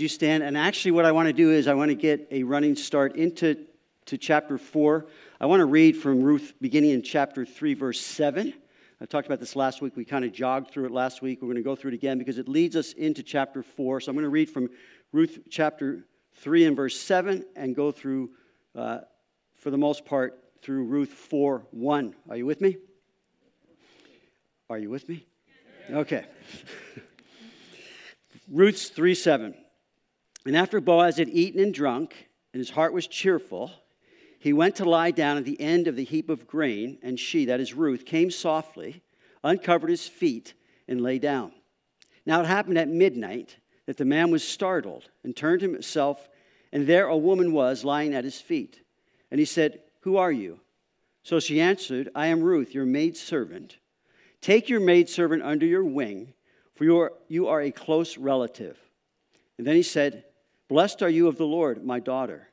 Would you stand? And actually, what I want to do is I want to get a running start into to chapter 4. I want to read from Ruth beginning in chapter 3, verse 7. I talked about this last week. We kind of jogged through it last week. We're going to go through it again because it leads us into chapter 4. So I'm going to read from Ruth chapter 3 and verse 7 and go through, uh, for the most part, through Ruth 4 1. Are you with me? Are you with me? Okay. Ruth 3 7. And after Boaz had eaten and drunk, and his heart was cheerful, he went to lie down at the end of the heap of grain, and she, that is Ruth, came softly, uncovered his feet, and lay down. Now it happened at midnight that the man was startled and turned himself, and there a woman was lying at his feet. And he said, Who are you? So she answered, I am Ruth, your maidservant. Take your maidservant under your wing, for you are, you are a close relative. And then he said, Blessed are you of the Lord, my daughter.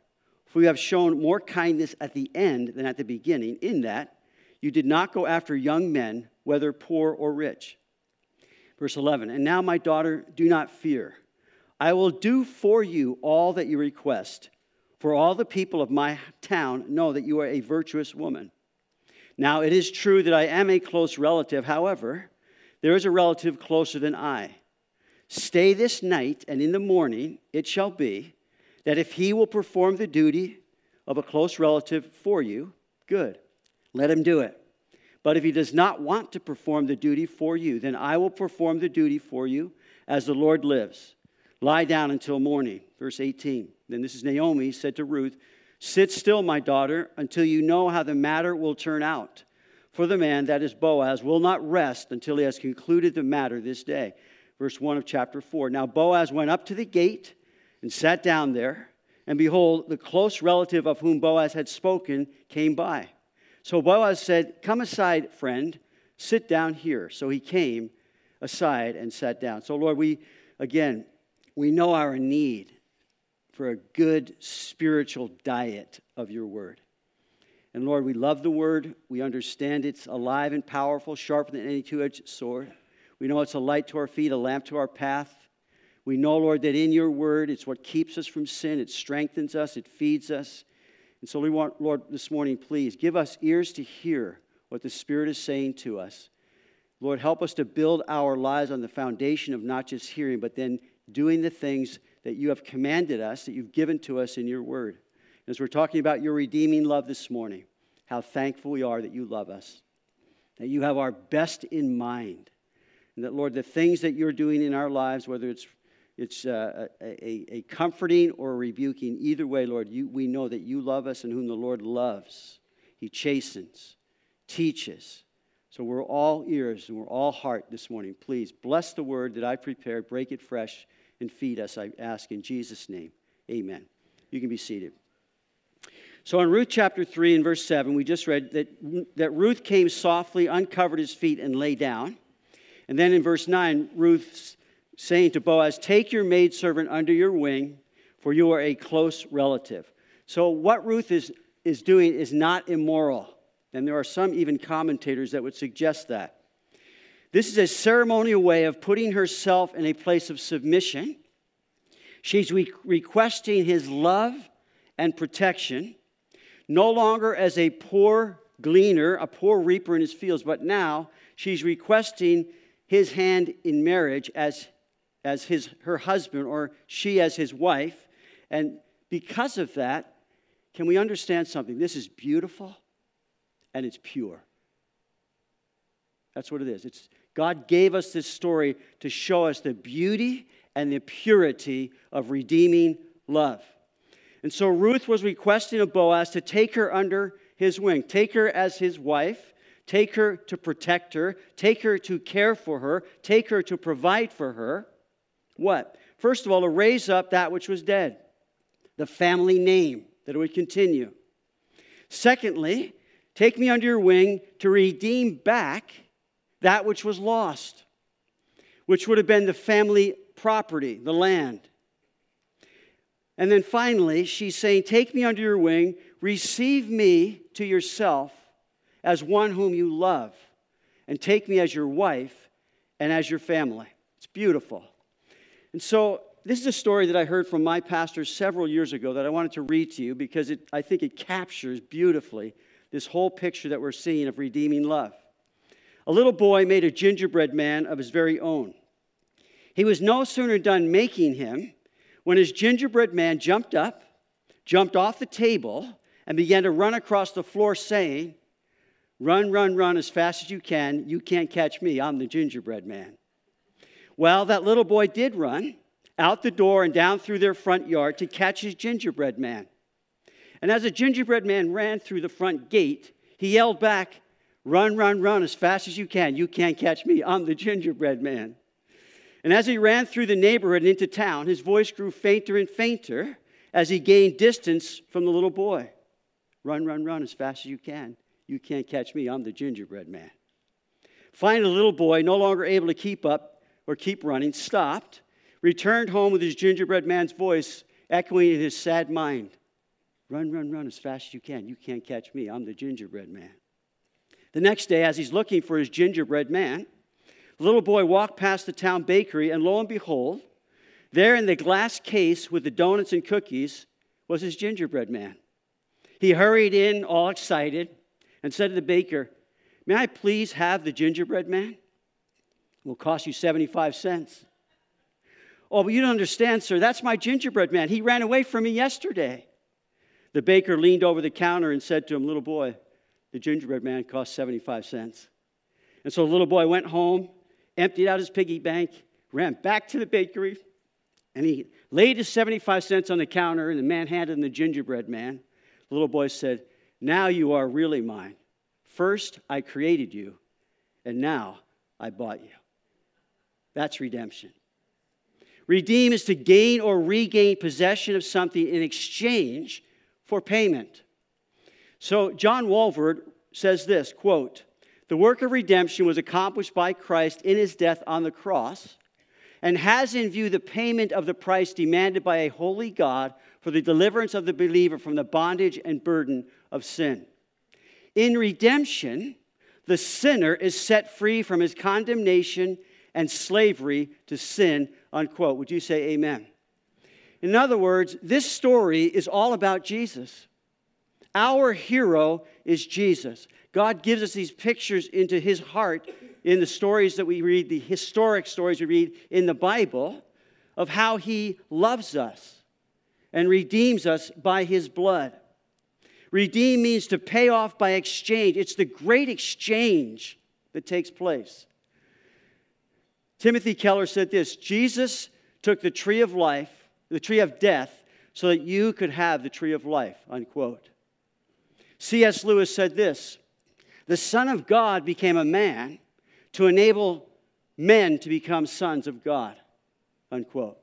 For you have shown more kindness at the end than at the beginning, in that you did not go after young men, whether poor or rich. Verse 11 And now, my daughter, do not fear. I will do for you all that you request, for all the people of my town know that you are a virtuous woman. Now, it is true that I am a close relative. However, there is a relative closer than I. Stay this night, and in the morning it shall be that if he will perform the duty of a close relative for you, good, let him do it. But if he does not want to perform the duty for you, then I will perform the duty for you as the Lord lives. Lie down until morning. Verse 18. Then this is Naomi said to Ruth, Sit still, my daughter, until you know how the matter will turn out. For the man, that is Boaz, will not rest until he has concluded the matter this day. Verse 1 of chapter 4. Now Boaz went up to the gate and sat down there. And behold, the close relative of whom Boaz had spoken came by. So Boaz said, Come aside, friend, sit down here. So he came aside and sat down. So, Lord, we, again, we know our need for a good spiritual diet of your word. And Lord, we love the word. We understand it's alive and powerful, sharper than any two edged sword. We know it's a light to our feet, a lamp to our path. We know, Lord, that in your word, it's what keeps us from sin. It strengthens us, it feeds us. And so we want, Lord, this morning, please give us ears to hear what the Spirit is saying to us. Lord, help us to build our lives on the foundation of not just hearing, but then doing the things that you have commanded us, that you've given to us in your word. As we're talking about your redeeming love this morning, how thankful we are that you love us, that you have our best in mind, and that, Lord, the things that you're doing in our lives, whether it's it's uh, a, a, comforting or a rebuking. Either way, Lord, you, we know that you love us and whom the Lord loves. He chastens, teaches. So we're all ears and we're all heart this morning. Please bless the word that I prepared, break it fresh, and feed us, I ask in Jesus' name. Amen. You can be seated. So in Ruth chapter 3 and verse 7, we just read that, that Ruth came softly, uncovered his feet, and lay down. And then in verse 9, Ruth saying to Boaz, Take your maidservant under your wing, for you are a close relative. So, what Ruth is, is doing is not immoral. And there are some even commentators that would suggest that. This is a ceremonial way of putting herself in a place of submission. She's re- requesting his love and protection, no longer as a poor gleaner, a poor reaper in his fields, but now she's requesting his hand in marriage as as his, her husband or she as his wife. And because of that, can we understand something? This is beautiful and it's pure. That's what it is. It's, God gave us this story to show us the beauty and the purity of redeeming love. And so Ruth was requesting of Boaz to take her under his wing, take her as his wife, take her to protect her, take her to care for her, take her to provide for her. What? First of all, to raise up that which was dead, the family name, that it would continue. Secondly, take me under your wing to redeem back that which was lost, which would have been the family property, the land. And then finally, she's saying, Take me under your wing, receive me to yourself as one whom you love, and take me as your wife and as your family. It's beautiful. And so this is a story that I heard from my pastor several years ago that I wanted to read to you because it, I think it captures beautifully this whole picture that we're seeing of redeeming love. A little boy made a gingerbread man of his very own. He was no sooner done making him when his gingerbread man jumped up, jumped off the table, and began to run across the floor, saying, Run, run, run as fast as you can. You can't catch me. I'm the gingerbread man. Well, that little boy did run out the door and down through their front yard to catch his gingerbread man. And as the gingerbread man ran through the front gate, he yelled back, Run, run, run as fast as you can. You can't catch me. I'm the gingerbread man. And as he ran through the neighborhood and into town, his voice grew fainter and fainter as he gained distance from the little boy. Run, run, run as fast as you can. You can't catch me. I'm the gingerbread man. Finally, the little boy, no longer able to keep up or keep running, stopped, returned home with his gingerbread man's voice echoing in his sad mind Run, run, run as fast as you can. You can't catch me. I'm the gingerbread man. The next day, as he's looking for his gingerbread man, the little boy walked past the town bakery, and lo and behold, there in the glass case with the donuts and cookies was his gingerbread man. He hurried in, all excited, and said to the baker, May I please have the gingerbread man? It will cost you 75 cents. Oh, but you don't understand, sir. That's my gingerbread man. He ran away from me yesterday. The baker leaned over the counter and said to him, Little boy, the gingerbread man cost 75 cents. And so the little boy went home, emptied out his piggy bank, ran back to the bakery, and he laid his 75 cents on the counter, and the man handed him the gingerbread man. The little boy said, Now you are really mine. First, I created you, and now I bought you. That's redemption. Redeem is to gain or regain possession of something in exchange for payment. So John Walvoord says this, quote, "The work of redemption was accomplished by Christ in his death on the cross and has in view the payment of the price demanded by a holy God for the deliverance of the believer from the bondage and burden of sin. In redemption, the sinner is set free from his condemnation and slavery to sin, unquote. Would you say amen? In other words, this story is all about Jesus. Our hero is Jesus. God gives us these pictures into his heart in the stories that we read, the historic stories we read in the Bible, of how he loves us and redeems us by his blood. Redeem means to pay off by exchange, it's the great exchange that takes place. Timothy Keller said this Jesus took the tree of life the tree of death, so that you could have the tree of life, unquote. C.S. Lewis said this The Son of God became a man to enable men to become sons of God, unquote.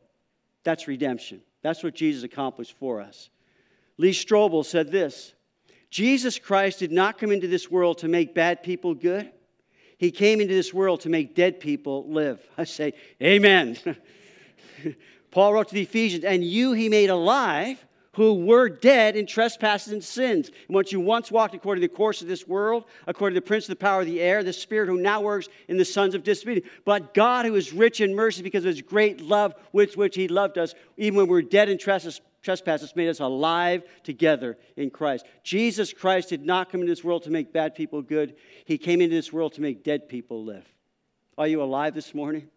That's redemption. That's what Jesus accomplished for us. Lee Strobel said this Jesus Christ did not come into this world to make bad people good. He came into this world to make dead people live. I say, Amen. Paul wrote to the Ephesians, and you he made alive who were dead in trespasses and sins. And once you once walked according to the course of this world, according to the prince of the power of the air, the spirit who now works in the sons of disobedience. But God, who is rich in mercy because of his great love with which he loved us, even when we were dead in trespasses, made us alive together in Christ. Jesus Christ did not come into this world to make bad people good, he came into this world to make dead people live. Are you alive this morning?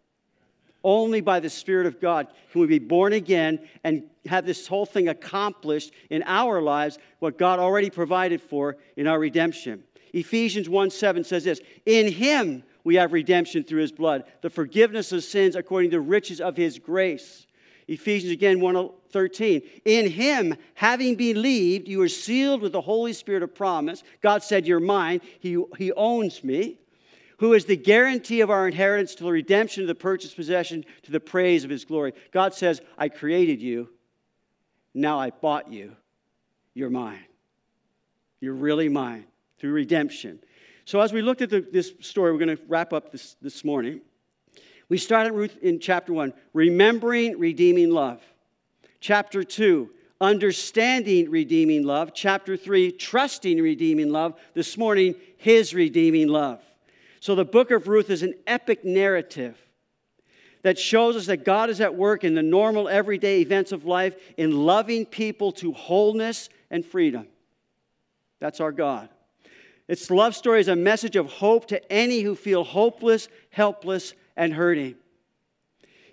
Only by the Spirit of God can we be born again and have this whole thing accomplished in our lives, what God already provided for in our redemption. Ephesians 1 7 says this In Him we have redemption through His blood, the forgiveness of sins according to the riches of His grace. Ephesians again 1 13. In Him, having believed, you are sealed with the Holy Spirit of promise. God said, You're mine. He, he owns me who is the guarantee of our inheritance to the redemption of the purchased possession to the praise of his glory. God says, I created you. Now I bought you. You're mine. You're really mine through redemption. So, as we looked at the, this story, we're going to wrap up this, this morning. We started Ruth in chapter 1, remembering redeeming love. Chapter 2, understanding redeeming love. Chapter 3, trusting redeeming love. This morning, his redeeming love. So the book of Ruth is an epic narrative that shows us that God is at work in the normal, everyday events of life in loving people to wholeness and freedom. That's our God. Its love story is a message of hope to any who feel hopeless, helpless, and hurting.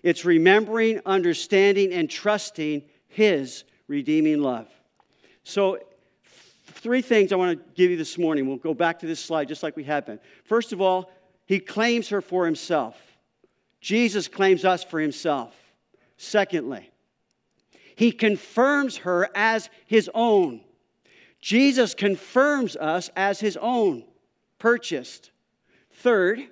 It's remembering, understanding, and trusting His redeeming love. So, three things I want to give you this morning. We'll go back to this slide just like we have been. First of all, He claims her for Himself. Jesus claims us for Himself. Secondly, He confirms her as His own. Jesus confirms us as his own, purchased. Third,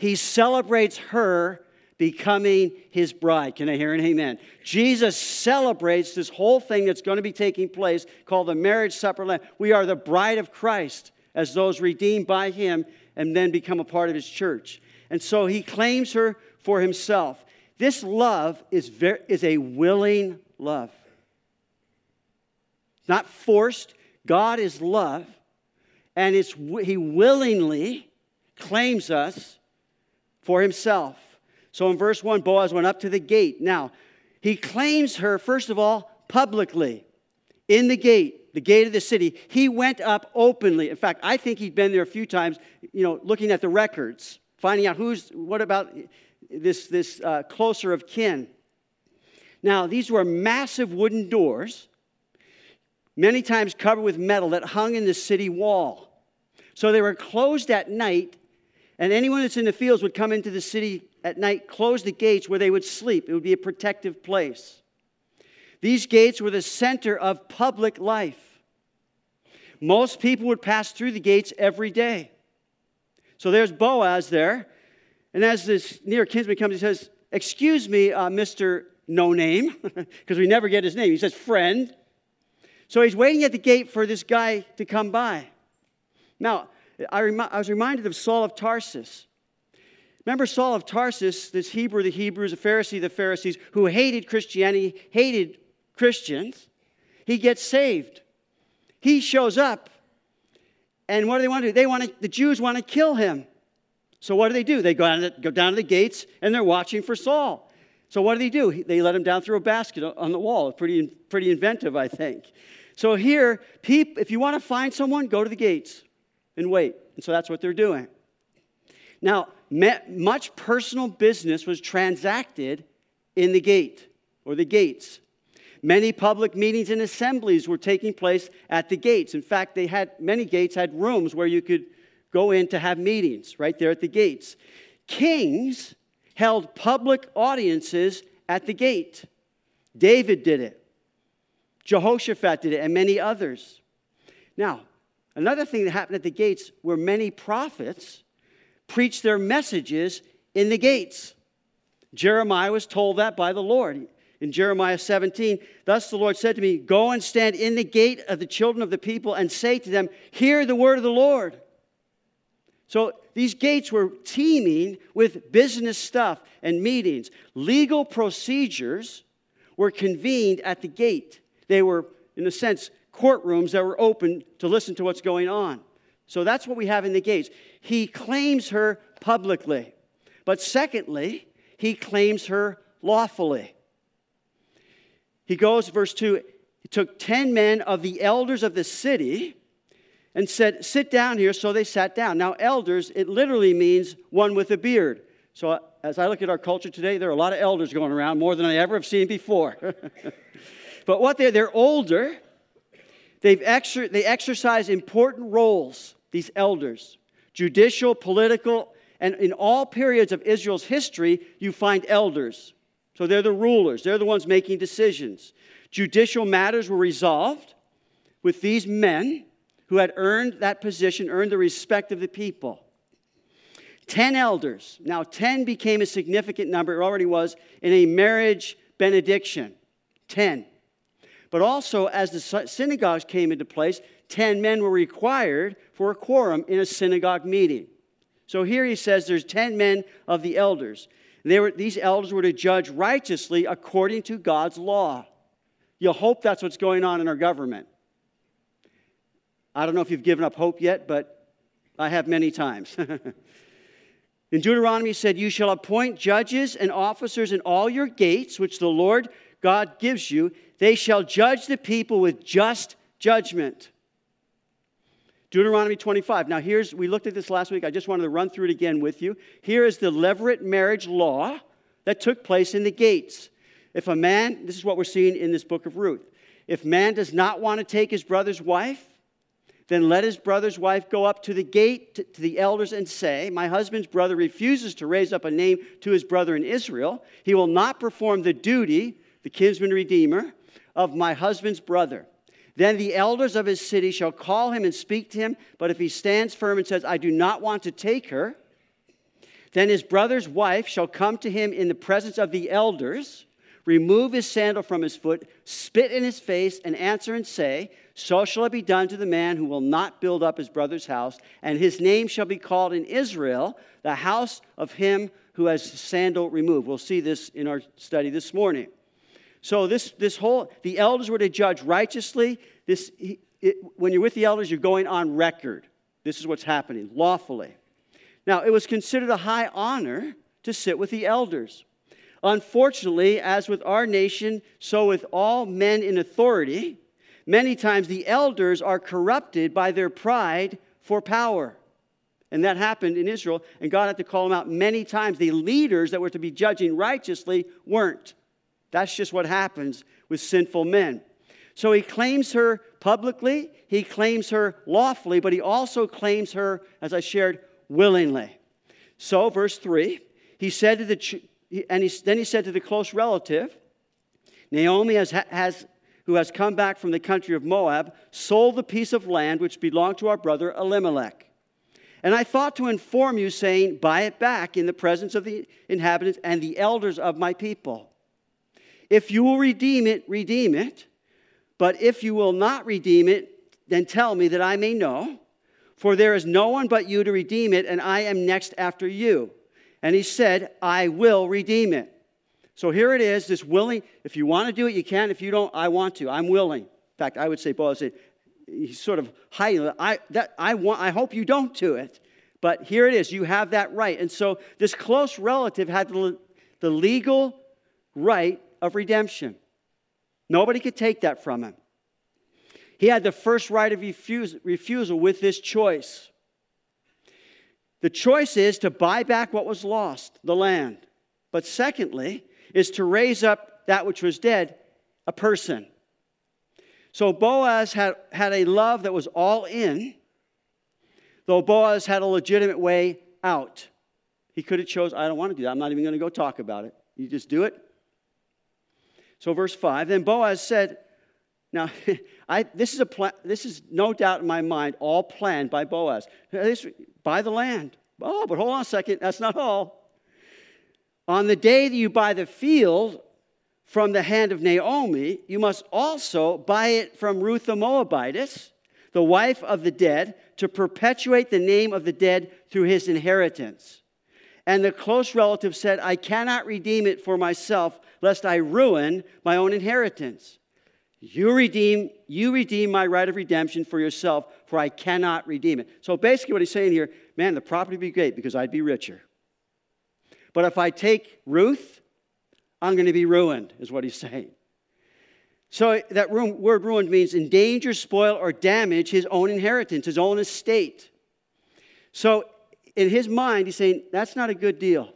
he celebrates her becoming his bride. Can I hear an amen? Jesus celebrates this whole thing that's going to be taking place called the marriage supper. We are the bride of Christ as those redeemed by him and then become a part of his church. And so he claims her for himself. This love is, very, is a willing love It's not forced. God is love, and it's, He willingly claims us for Himself. So in verse 1, Boaz went up to the gate. Now, he claims her, first of all, publicly in the gate, the gate of the city. He went up openly. In fact, I think he'd been there a few times, you know, looking at the records, finding out who's, what about this, this uh, closer of kin. Now, these were massive wooden doors many times covered with metal that hung in the city wall. So they were closed at night, and anyone that's in the fields would come into the city at night, close the gates where they would sleep. It would be a protective place. These gates were the center of public life. Most people would pass through the gates every day. So there's Boaz there. And as this near kinsman comes, he says, Excuse me, uh, Mr. No Name, because we never get his name. He says, Friend. So he's waiting at the gate for this guy to come by. Now, I, I was reminded of Saul of Tarsus. Remember Saul of Tarsus, this Hebrew, the Hebrews, a Pharisee, the Pharisees, who hated Christianity, hated Christians. He gets saved. He shows up. And what do they want to do? They want to, the Jews want to kill him. So what do they do? They go down, to, go down to the gates and they're watching for Saul. So what do they do? They let him down through a basket on the wall. Pretty, pretty inventive, I think. So here, if you want to find someone, go to the gates and wait. And so that's what they're doing. Now, much personal business was transacted in the gate or the gates. Many public meetings and assemblies were taking place at the gates. In fact, they had many gates had rooms where you could go in to have meetings right there at the gates. Kings held public audiences at the gate. David did it. Jehoshaphat did it, and many others. Now, another thing that happened at the gates were many prophets preached their messages in the gates. Jeremiah was told that by the Lord. In Jeremiah 17, thus the Lord said to me, Go and stand in the gate of the children of the people and say to them, Hear the word of the Lord. So these gates were teeming with business stuff and meetings. Legal procedures were convened at the gate. They were, in a sense, courtrooms that were open to listen to what's going on. So that's what we have in the gates. He claims her publicly. But secondly, he claims her lawfully. He goes, verse 2 He took 10 men of the elders of the city and said, Sit down here. So they sat down. Now, elders, it literally means one with a beard. So uh, as I look at our culture today, there are a lot of elders going around, more than I ever have seen before. But what they're, they're older. They've exer- they exercise important roles, these elders judicial, political, and in all periods of Israel's history, you find elders. So they're the rulers, they're the ones making decisions. Judicial matters were resolved with these men who had earned that position, earned the respect of the people. Ten elders. Now, ten became a significant number, it already was, in a marriage benediction. Ten. But also, as the synagogues came into place, 10 men were required for a quorum in a synagogue meeting. So here he says there's 10 men of the elders. Were, these elders were to judge righteously according to God's law. You'll hope that's what's going on in our government. I don't know if you've given up hope yet, but I have many times. In Deuteronomy, he said, You shall appoint judges and officers in all your gates, which the Lord God gives you. They shall judge the people with just judgment. Deuteronomy 25. Now, here's, we looked at this last week. I just wanted to run through it again with you. Here is the levirate marriage law that took place in the gates. If a man, this is what we're seeing in this book of Ruth. If man does not want to take his brother's wife, then let his brother's wife go up to the gate to, to, the elders and say, My husband's brother refuses to raise up a name to his brother in Israel. He will not perform the duty, the kinsman redeemer, of my husband's brother. Then the elders of his city shall call him and speak to him. But if he stands firm and says, I do not want to take her, then his brother's wife shall come to him in the presence of the elders, remove his sandal from his foot, spit in his face, and answer and say, So shall it be done to the man who will not build up his brother's house, and his name shall be called in Israel, the house of him who has sandal removed. We'll see this in our study this morning. So this, this whole, the elders were to judge righteously. This, it, when you're with the elders, you're going on record. This is what's happening, lawfully. Now, it was considered a high honor to sit with the elders. Unfortunately, as with our nation, so with all men in authority, many times the elders are corrupted by their pride for power. And that happened in Israel, and God had to call them out many times. The leaders that were to be judging righteously weren't. That's just what happens with sinful men. So he claims her publicly, he claims her lawfully, but he also claims her, as I shared, willingly. So, verse 3, he said to the, and he, then he said to the close relative, Naomi has, has, who has come back from the country of Moab, sold the piece of land which belonged to our brother Elimelech. And I thought to inform you, saying, Buy it back in the presence of the inhabitants and the elders of my people. If you will redeem it, redeem it. But if you will not redeem it, then tell me that I may know. For there is no one but you to redeem it, and I am next after you. And he said, I will redeem it. So here it is, this willing. If you want to do it, you can. If you don't, I want to. I'm willing. In fact, I would say, Paul said, he's sort of hiding. I, that, I, want, I hope you don't do it. But here it is. You have that right. And so this close relative had the, the legal right of redemption. Nobody could take that from him. He had the first right of refusal with this choice. The choice is to buy back what was lost, the land. But secondly, is to raise up that which was dead, a person. So Boaz had, had a love that was all in, though Boaz had a legitimate way out. He could have chose, I don't want to do that. I'm not even going to go talk about it. You just do it, so, verse 5 Then Boaz said, Now, I, this, is a pla- this is no doubt in my mind all planned by Boaz. This, buy the land. Oh, but hold on a second. That's not all. On the day that you buy the field from the hand of Naomi, you must also buy it from Ruth the Moabitess, the wife of the dead, to perpetuate the name of the dead through his inheritance. And the close relative said, I cannot redeem it for myself, lest I ruin my own inheritance. You redeem, you redeem my right of redemption for yourself, for I cannot redeem it. So basically, what he's saying here, man, the property would be great because I'd be richer. But if I take Ruth, I'm going to be ruined, is what he's saying. So that word ruined means endanger, spoil, or damage his own inheritance, his own estate. So in his mind, he's saying, that's not a good deal.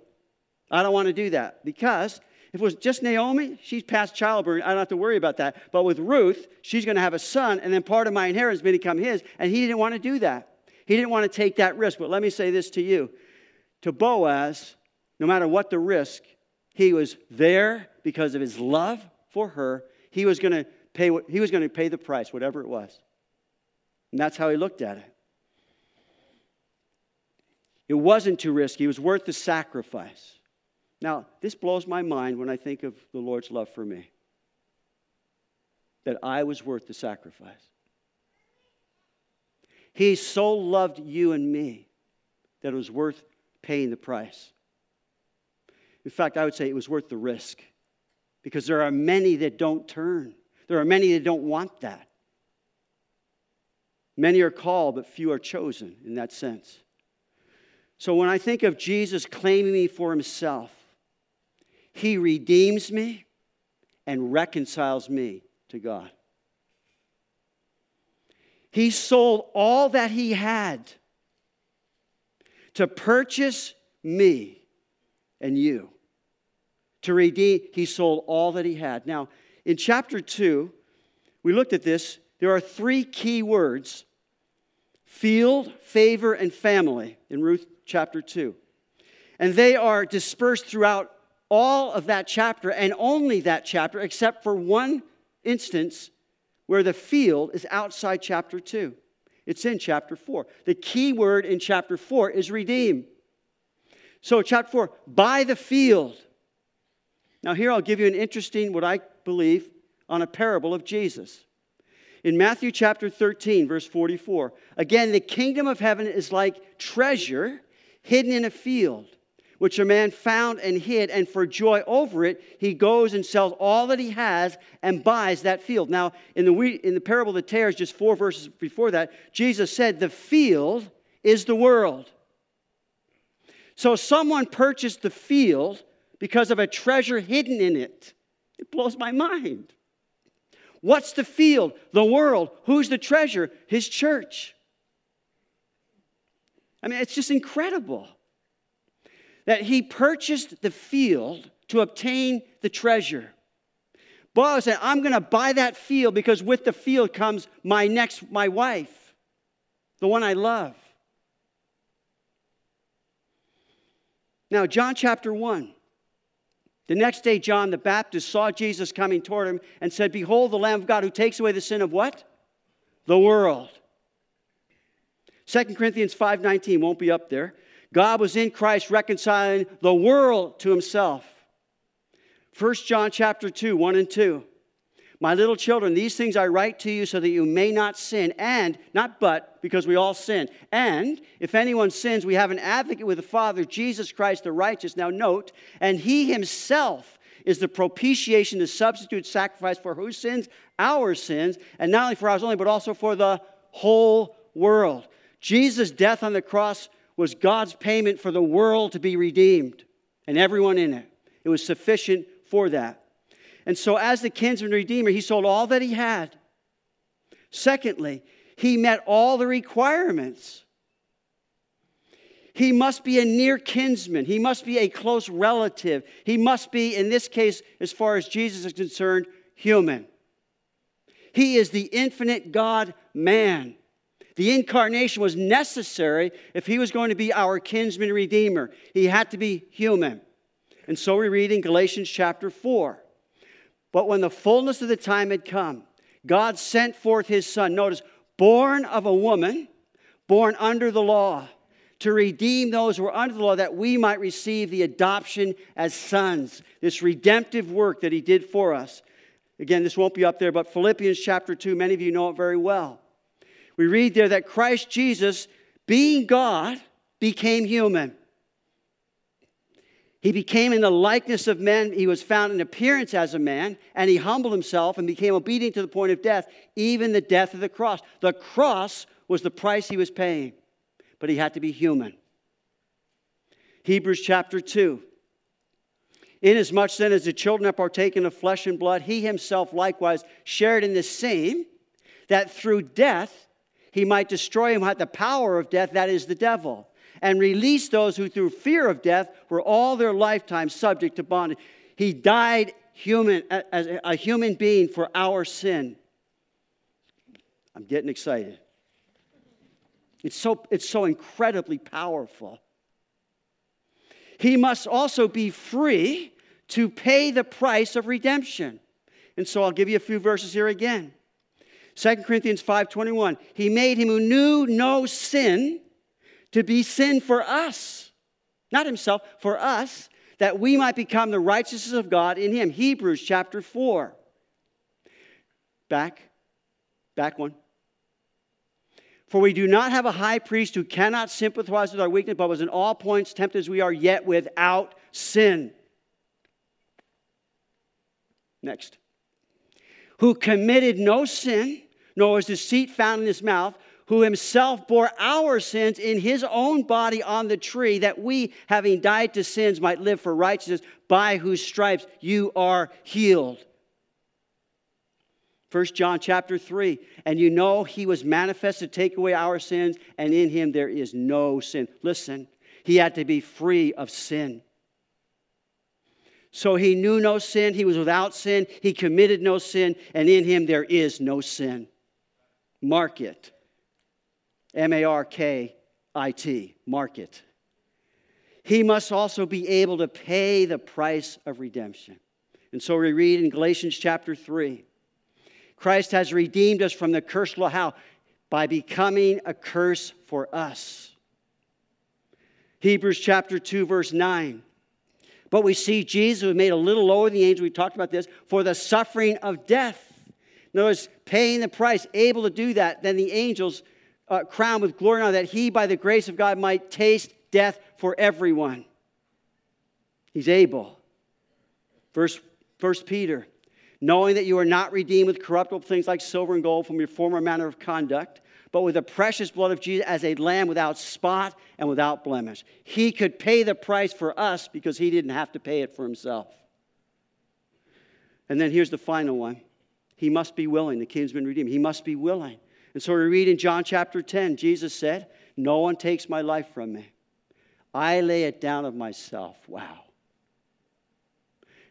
I don't want to do that because if it was just Naomi, she's past childbirth. I don't have to worry about that. But with Ruth, she's going to have a son, and then part of my inheritance may become his, and he didn't want to do that. He didn't want to take that risk. But let me say this to you to Boaz, no matter what the risk, he was there because of his love for her. He was going to pay, he was going to pay the price, whatever it was. And that's how he looked at it. It wasn't too risky, it was worth the sacrifice. Now, this blows my mind when I think of the Lord's love for me. That I was worth the sacrifice. He so loved you and me that it was worth paying the price. In fact, I would say it was worth the risk because there are many that don't turn. There are many that don't want that. Many are called, but few are chosen in that sense. So when I think of Jesus claiming me for himself, he redeems me and reconciles me to God. He sold all that he had to purchase me and you. To redeem, he sold all that he had. Now, in chapter 2, we looked at this. There are three key words field, favor, and family in Ruth chapter 2. And they are dispersed throughout all of that chapter and only that chapter, except for one instance where the field is outside chapter 2. It's in chapter 4. The key word in chapter 4 is redeem. So, chapter 4, by the field. Now, here I'll give you an interesting, what I believe, on a parable of Jesus. In Matthew chapter 13, verse 44, again, the kingdom of heaven is like treasure hidden in a field which a man found and hid, and for joy over it, he goes and sells all that he has and buys that field. Now, in the, in the parable of the tares, just four verses before that, Jesus said, The field is the world. So someone purchased the field because of a treasure hidden in it. It blows my mind. What's the field? The world. Who's the treasure? His church. I mean, it's just incredible that he purchased the field to obtain the treasure. Boaz said, I'm going to buy that field because with the field comes my next, my wife, the one I love. Now, John chapter 1. The next day, John the Baptist saw Jesus coming toward him and said, Behold, the Lamb of God who takes away the sin of what? The world. 2 Corinthians 5.19 won't be up there. God was in Christ reconciling the world to himself. 1 John chapter 2, 1 and 2. My little children, these things I write to you so that you may not sin, and, not but, because we all sin. And if anyone sins, we have an advocate with the Father, Jesus Christ the righteous. Now note, and he himself is the propitiation, the substitute sacrifice for whose sins? Our sins, and not only for ours only, but also for the whole world. Jesus' death on the cross was God's payment for the world to be redeemed and everyone in it. It was sufficient for that. And so, as the kinsman redeemer, he sold all that he had. Secondly, he met all the requirements. He must be a near kinsman. He must be a close relative. He must be, in this case, as far as Jesus is concerned, human. He is the infinite God man. The incarnation was necessary if he was going to be our kinsman redeemer. He had to be human. And so we read in Galatians chapter 4. But when the fullness of the time had come, God sent forth his son. Notice, born of a woman, born under the law, to redeem those who were under the law, that we might receive the adoption as sons. This redemptive work that he did for us. Again, this won't be up there, but Philippians chapter 2, many of you know it very well we read there that Christ Jesus, being God, became human. He became in the likeness of men. He was found in appearance as a man, and he humbled himself and became obedient to the point of death, even the death of the cross. The cross was the price he was paying, but he had to be human. Hebrews chapter 2. Inasmuch then as the children have partaken of flesh and blood, he himself likewise shared in the same, that through death he might destroy him had the power of death, that is the devil, and release those who through fear of death were all their lifetime subject to bondage. He died human as a human being for our sin. I'm getting excited. It's so, it's so incredibly powerful. He must also be free to pay the price of redemption. And so I'll give you a few verses here again. 2 Corinthians 5:21. He made him who knew no sin to be sin for us. Not himself, for us, that we might become the righteousness of God in him. Hebrews chapter 4. Back. Back one. For we do not have a high priest who cannot sympathize with our weakness, but was in all points tempted as we are, yet without sin. Next. Who committed no sin, nor was deceit found in his mouth, who himself bore our sins in his own body on the tree, that we, having died to sins, might live for righteousness, by whose stripes you are healed. 1 John chapter 3. And you know he was manifested to take away our sins, and in him there is no sin. Listen, he had to be free of sin. So he knew no sin, he was without sin, he committed no sin, and in him there is no sin. Mark it. M A R K I T. market. He must also be able to pay the price of redemption. And so we read in Galatians chapter 3 Christ has redeemed us from the curse law. How? By becoming a curse for us. Hebrews chapter 2, verse 9. But we see Jesus was made a little lower than the angels. We talked about this for the suffering of death. In other words, paying the price, able to do that, then the angels uh, crowned with glory now that he, by the grace of God, might taste death for everyone. He's able. Verse, First Peter knowing that you are not redeemed with corruptible things like silver and gold from your former manner of conduct, but with the precious blood of Jesus as a lamb without spot and without blemish. He could pay the price for us because he didn't have to pay it for himself. And then here's the final one. He must be willing. The kinsman redeemed. He must be willing. And so we read in John chapter 10, Jesus said, No one takes my life from me. I lay it down of myself. Wow.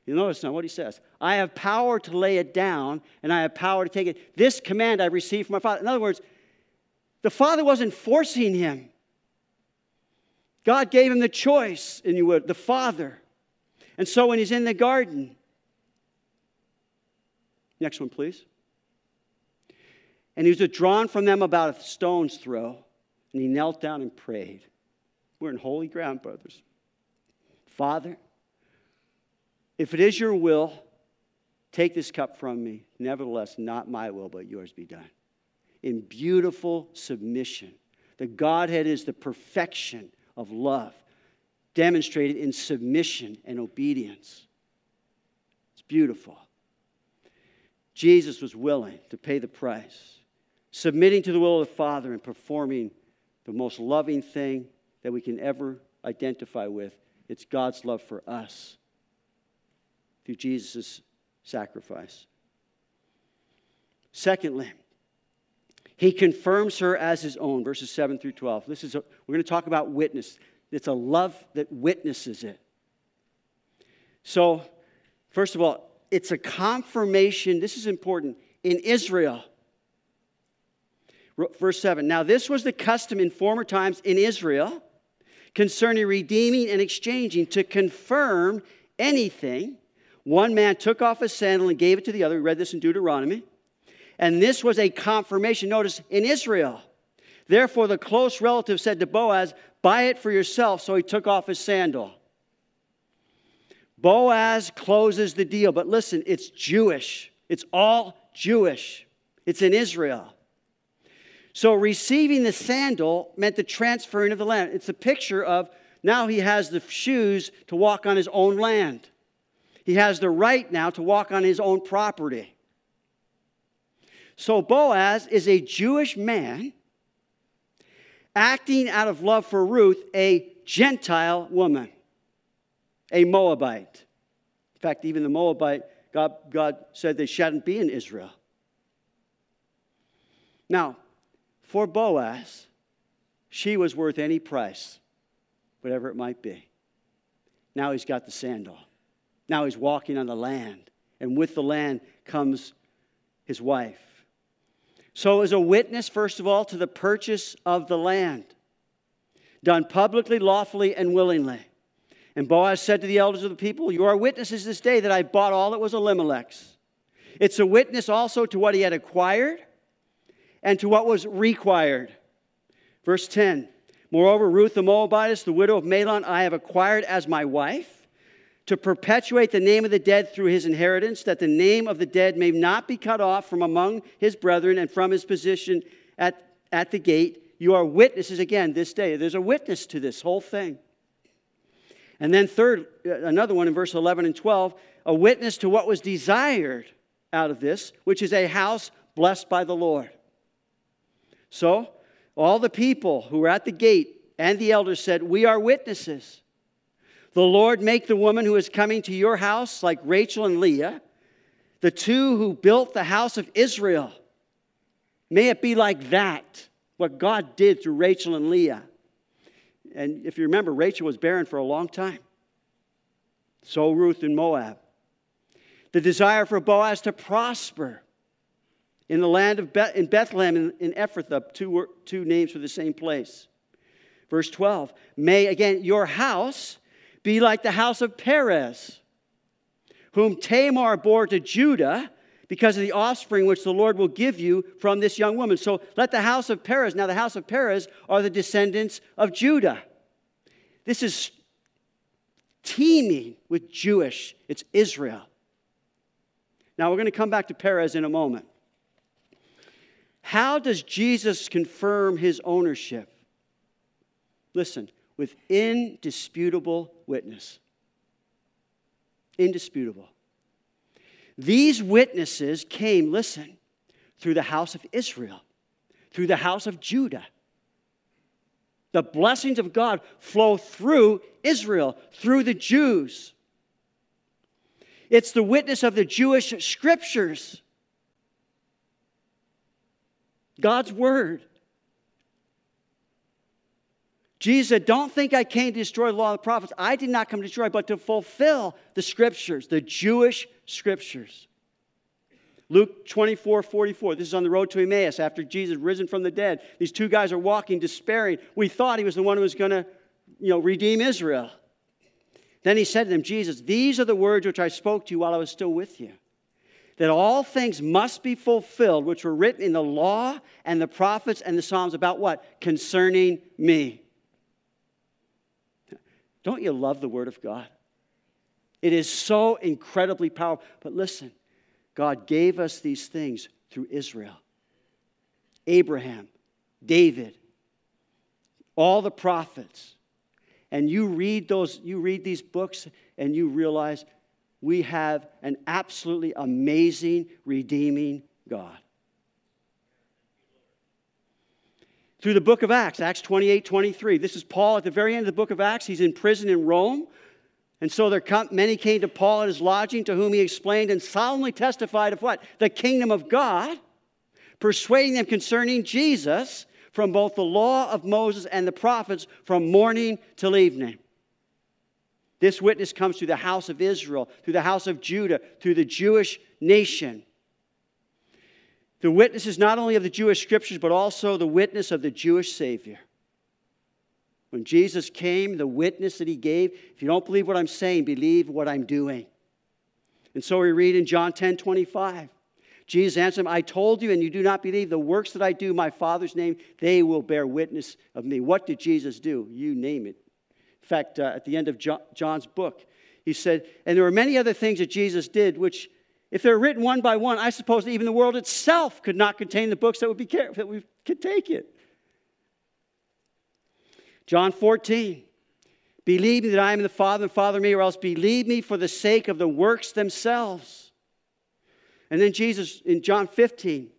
You notice now what he says I have power to lay it down, and I have power to take it. This command I received from my Father. In other words, the Father wasn't forcing him. God gave him the choice, and you would, the Father. And so when he's in the garden, next one, please. And he was withdrawn from them about a stone's throw, and he knelt down and prayed. We're in holy ground, brothers. Father, if it is your will, take this cup from me. Nevertheless, not my will, but yours be done. In beautiful submission. The Godhead is the perfection of love, demonstrated in submission and obedience. It's beautiful. Jesus was willing to pay the price, submitting to the will of the Father and performing the most loving thing that we can ever identify with. It's God's love for us through Jesus' sacrifice. Secondly, he confirms her as his own, verses 7 through 12. This is a, we're going to talk about witness. It's a love that witnesses it. So, first of all, it's a confirmation. This is important in Israel. Verse 7 Now, this was the custom in former times in Israel concerning redeeming and exchanging to confirm anything one man took off his sandal and gave it to the other. We read this in Deuteronomy. And this was a confirmation. Notice in Israel. Therefore, the close relative said to Boaz, Buy it for yourself. So he took off his sandal. Boaz closes the deal. But listen, it's Jewish, it's all Jewish, it's in Israel. So receiving the sandal meant the transferring of the land. It's a picture of now he has the shoes to walk on his own land. He has the right now to walk on his own property. So Boaz is a Jewish man acting out of love for Ruth, a Gentile woman, a Moabite. In fact, even the Moabite, God, God said they shouldn't be in Israel. Now, for Boaz, she was worth any price, whatever it might be. Now he's got the sandal. Now he's walking on the land, and with the land comes his wife. So, as a witness, first of all, to the purchase of the land, done publicly, lawfully, and willingly. And Boaz said to the elders of the people, You are witnesses this day that I bought all that was Elimelech's. It's a witness also to what he had acquired and to what was required. Verse 10 Moreover, Ruth the Moabitess, the widow of Mahlon, I have acquired as my wife to perpetuate the name of the dead through his inheritance, that the name of the dead may not be cut off from among his brethren and from his position at, at the gate. You are witnesses again this day. There's a witness to this whole thing. And then, third, uh, another one in verse 11 and 12, a witness to what was desired out of this, which is a house blessed by the Lord. So, All the people who were at the gate and the elders said, We are witnesses. The Lord make the woman who is coming to your house like Rachel and Leah, the two who built the house of Israel. May it be like that, what God did through Rachel and Leah. And if you remember, Rachel was barren for a long time. So Ruth in Moab. The desire for Boaz to prosper in the land of Beth, in Bethlehem and in Ephrathah, two, two names for the same place. Verse 12, may again your house be like the house of Perez, whom Tamar bore to Judah because of the offspring which the Lord will give you from this young woman. So let the house of Perez, now the house of Perez are the descendants of Judah. This is teeming with Jewish, it's Israel. Now we're going to come back to Perez in a moment. How does Jesus confirm his ownership? Listen, with indisputable witness. Indisputable. These witnesses came, listen, through the house of Israel, through the house of Judah. The blessings of God flow through Israel, through the Jews. It's the witness of the Jewish scriptures, God's word. Jesus said, Don't think I came to destroy the law of the prophets. I did not come to destroy, but to fulfill the scriptures, the Jewish scriptures. Luke 24, 44. This is on the road to Emmaus after Jesus risen from the dead. These two guys are walking, despairing. We thought he was the one who was going to, you know, redeem Israel. Then he said to them, Jesus, these are the words which I spoke to you while I was still with you. That all things must be fulfilled, which were written in the law and the prophets and the Psalms about what? Concerning me. Don't you love the Word of God? It is so incredibly powerful. But listen, God gave us these things through Israel, Abraham, David, all the prophets. And you read those, you read these books and you realize we have an absolutely amazing, redeeming God. Through the book of Acts, Acts 28 23. This is Paul at the very end of the book of Acts. He's in prison in Rome. And so there come, many came to Paul at his lodging, to whom he explained and solemnly testified of what? The kingdom of God, persuading them concerning Jesus from both the law of Moses and the prophets from morning till evening. This witness comes through the house of Israel, through the house of Judah, through the Jewish nation. The witness is not only of the Jewish scriptures, but also the witness of the Jewish Savior. When Jesus came, the witness that he gave, if you don't believe what I'm saying, believe what I'm doing. And so we read in John 10 25. Jesus answered him, I told you, and you do not believe the works that I do, my Father's name, they will bear witness of me. What did Jesus do? You name it. In fact, uh, at the end of John's book, he said, and there were many other things that Jesus did, which if they're written one by one, I suppose that even the world itself could not contain the books that would be that we could take it. John 14. Believe me that I am the Father and Father me, or else believe me for the sake of the works themselves. And then Jesus in John 15.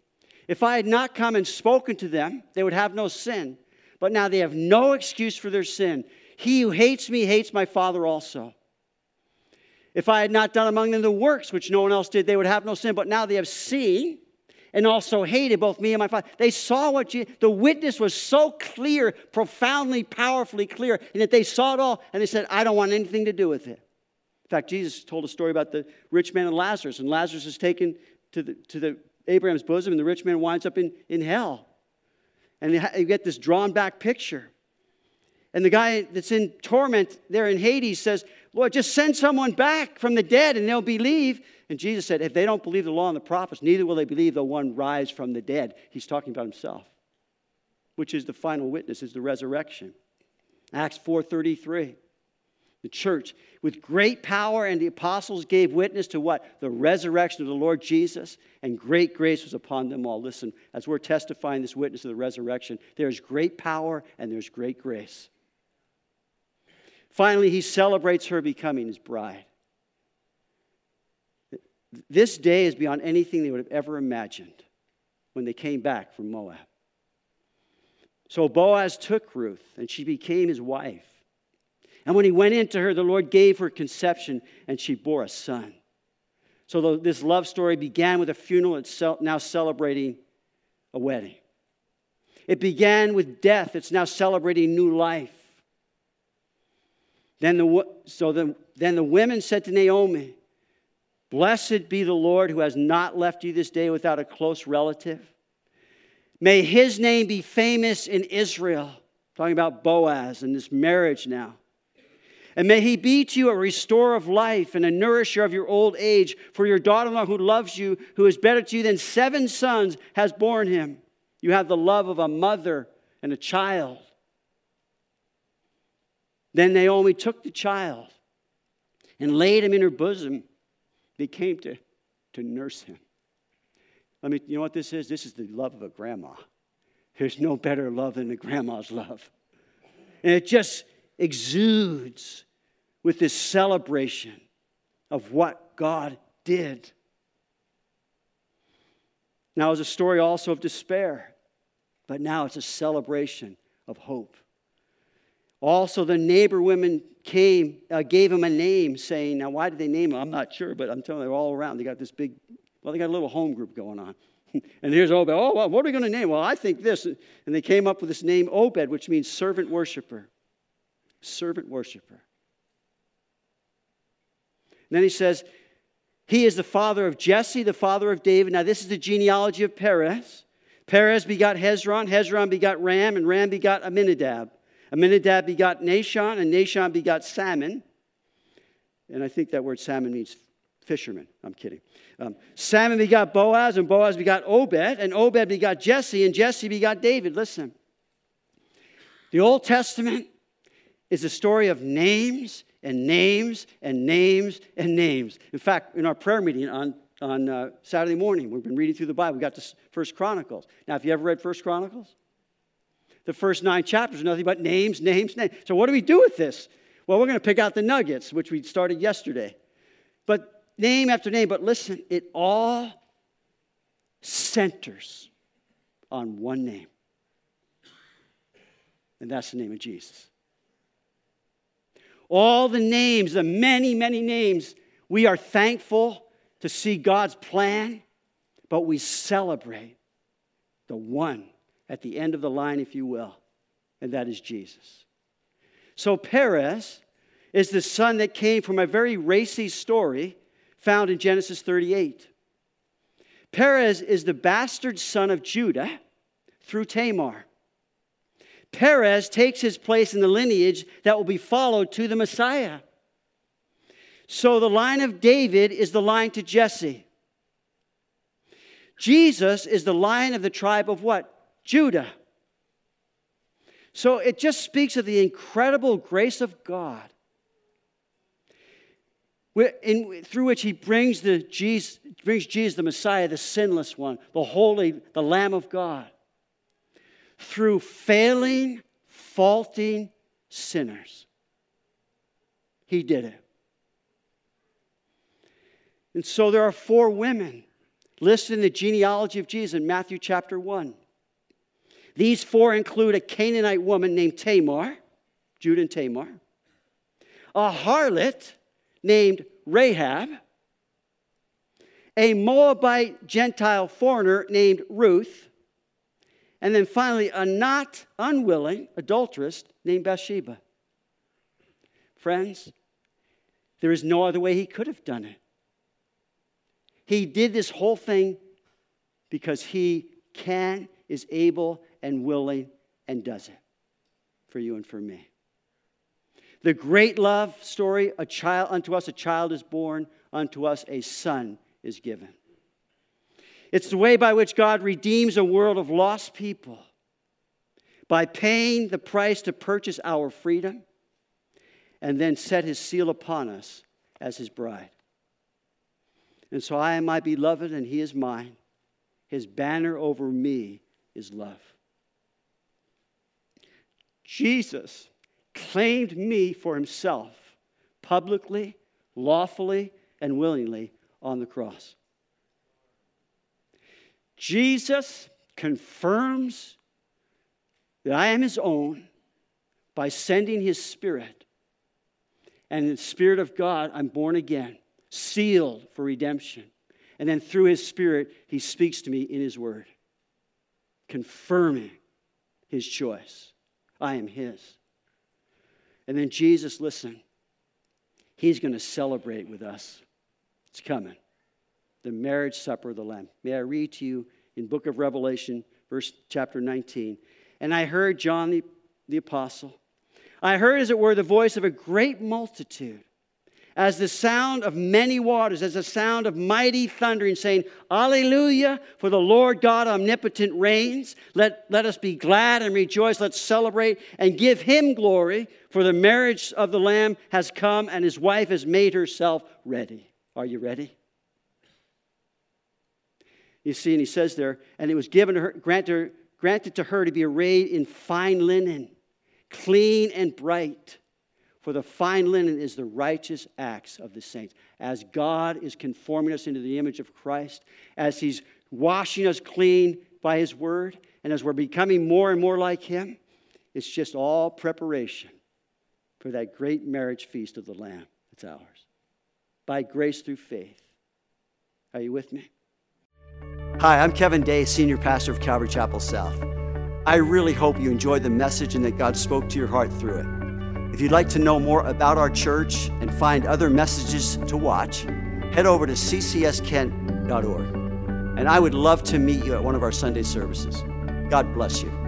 If I had not come and spoken to them, they would have no sin. But now they have no excuse for their sin. He who hates me hates my Father also. If I had not done among them the works which no one else did, they would have no sin. But now they have seen and also hated both me and my Father. They saw what the witness was so clear, profoundly, powerfully clear, and that they saw it all and they said, I don't want anything to do with it. In fact, Jesus told a story about the rich man and Lazarus, and Lazarus is taken to the, to the Abraham's bosom, and the rich man winds up in, in hell. And you get this drawn back picture. And the guy that's in torment there in Hades says, Lord, just send someone back from the dead and they'll believe. And Jesus said, If they don't believe the law and the prophets, neither will they believe the one rise from the dead. He's talking about himself, which is the final witness, is the resurrection. Acts 4:33. The church, with great power, and the apostles gave witness to what? The resurrection of the Lord Jesus, and great grace was upon them all. Listen, as we're testifying this witness of the resurrection, there's great power and there's great grace. Finally, he celebrates her becoming his bride. This day is beyond anything they would have ever imagined when they came back from Moab. So Boaz took Ruth, and she became his wife. And when he went into her, the Lord gave her conception, and she bore a son. So this love story began with a funeral, it's now celebrating a wedding. It began with death, it's now celebrating new life. Then the, so the, then the women said to Naomi, Blessed be the Lord who has not left you this day without a close relative. May his name be famous in Israel. Talking about Boaz and this marriage now. And may he be to you a restorer of life and a nourisher of your old age. For your daughter in law, who loves you, who is better to you than seven sons, has borne him. You have the love of a mother and a child. Then Naomi took the child and laid him in her bosom. They came to, to nurse him. Let me, you know what this is? This is the love of a grandma. There's no better love than a grandma's love. And it just exudes with this celebration of what God did. Now, it's a story also of despair, but now it's a celebration of hope. Also, the neighbor women came, uh, gave him a name, saying, Now, why did they name him? I'm not sure, but I'm telling you, they're all around. They got this big, well, they got a little home group going on. and here's Obed. Oh, well, what are we going to name? Well, I think this. And they came up with this name, Obed, which means servant worshiper servant worshiper. Then he says, He is the father of Jesse, the father of David. Now, this is the genealogy of Perez. Perez begot Hezron, Hezron begot Ram, and Ram begot Amminadab. Amminadab begot Nahshon, and Nahshon begot Salmon. And I think that word salmon means fisherman. I'm kidding. Um, Salmon begot Boaz, and Boaz begot Obed, and Obed begot Jesse, and Jesse begot David. Listen. The Old Testament is a story of names and names and names and names. In fact, in our prayer meeting on, on uh, Saturday morning, we've been reading through the Bible. We got to First Chronicles. Now, have you ever read First Chronicles? The first nine chapters are nothing but names, names, names. So, what do we do with this? Well, we're going to pick out the nuggets, which we started yesterday. But name after name, but listen, it all centers on one name. And that's the name of Jesus all the names, the many, many names. We are thankful to see God's plan, but we celebrate the one at the end of the line, if you will, and that is Jesus. So Perez is the son that came from a very racy story found in Genesis 38. Perez is the bastard son of Judah through Tamar. Perez takes his place in the lineage that will be followed to the Messiah. So the line of David is the line to Jesse. Jesus is the line of the tribe of what? Judah. So it just speaks of the incredible grace of God in, through which he brings, the Jesus, brings Jesus, the Messiah, the sinless one, the holy, the Lamb of God through failing, faulting sinners. He did it. And so there are four women listed in the genealogy of Jesus in Matthew chapter 1. These four include a Canaanite woman named Tamar, Judah and Tamar, a harlot named Rahab, a Moabite Gentile foreigner named Ruth, and then finally, a not unwilling adulteress named Bathsheba. Friends, there is no other way he could have done it. He did this whole thing because he can, is able, and willing, and does it for you and for me. The great love story, a child unto us a child is born, unto us a son is given. It's the way by which God redeems a world of lost people by paying the price to purchase our freedom and then set his seal upon us as his bride. And so I am my beloved and he is mine. His banner over me is love. Jesus claimed me for himself publicly, lawfully, and willingly on the cross. Jesus confirms that I am his own by sending his spirit. And in the spirit of God, I'm born again, sealed for redemption. And then through his spirit, he speaks to me in his word, confirming his choice. I am his. And then Jesus, listen, he's going to celebrate with us. It's coming. The marriage supper of the Lamb. May I read to you in book of Revelation, verse chapter 19. And I heard John the, the apostle. I heard, as it were, the voice of a great multitude as the sound of many waters, as the sound of mighty thundering, saying, Alleluia, for the Lord God omnipotent reigns. Let, let us be glad and rejoice. Let's celebrate and give him glory, for the marriage of the Lamb has come and his wife has made herself ready. Are you ready? You see, and he says there, and it was given to her, granted, granted to her to be arrayed in fine linen, clean and bright for the fine linen is the righteous acts of the saints. As God is conforming us into the image of Christ, as He's washing us clean by His word, and as we're becoming more and more like Him, it's just all preparation for that great marriage feast of the Lamb that's ours. By grace through faith. Are you with me? Hi, I'm Kevin Day, Senior Pastor of Calvary Chapel South. I really hope you enjoyed the message and that God spoke to your heart through it. If you'd like to know more about our church and find other messages to watch, head over to ccskent.org. And I would love to meet you at one of our Sunday services. God bless you.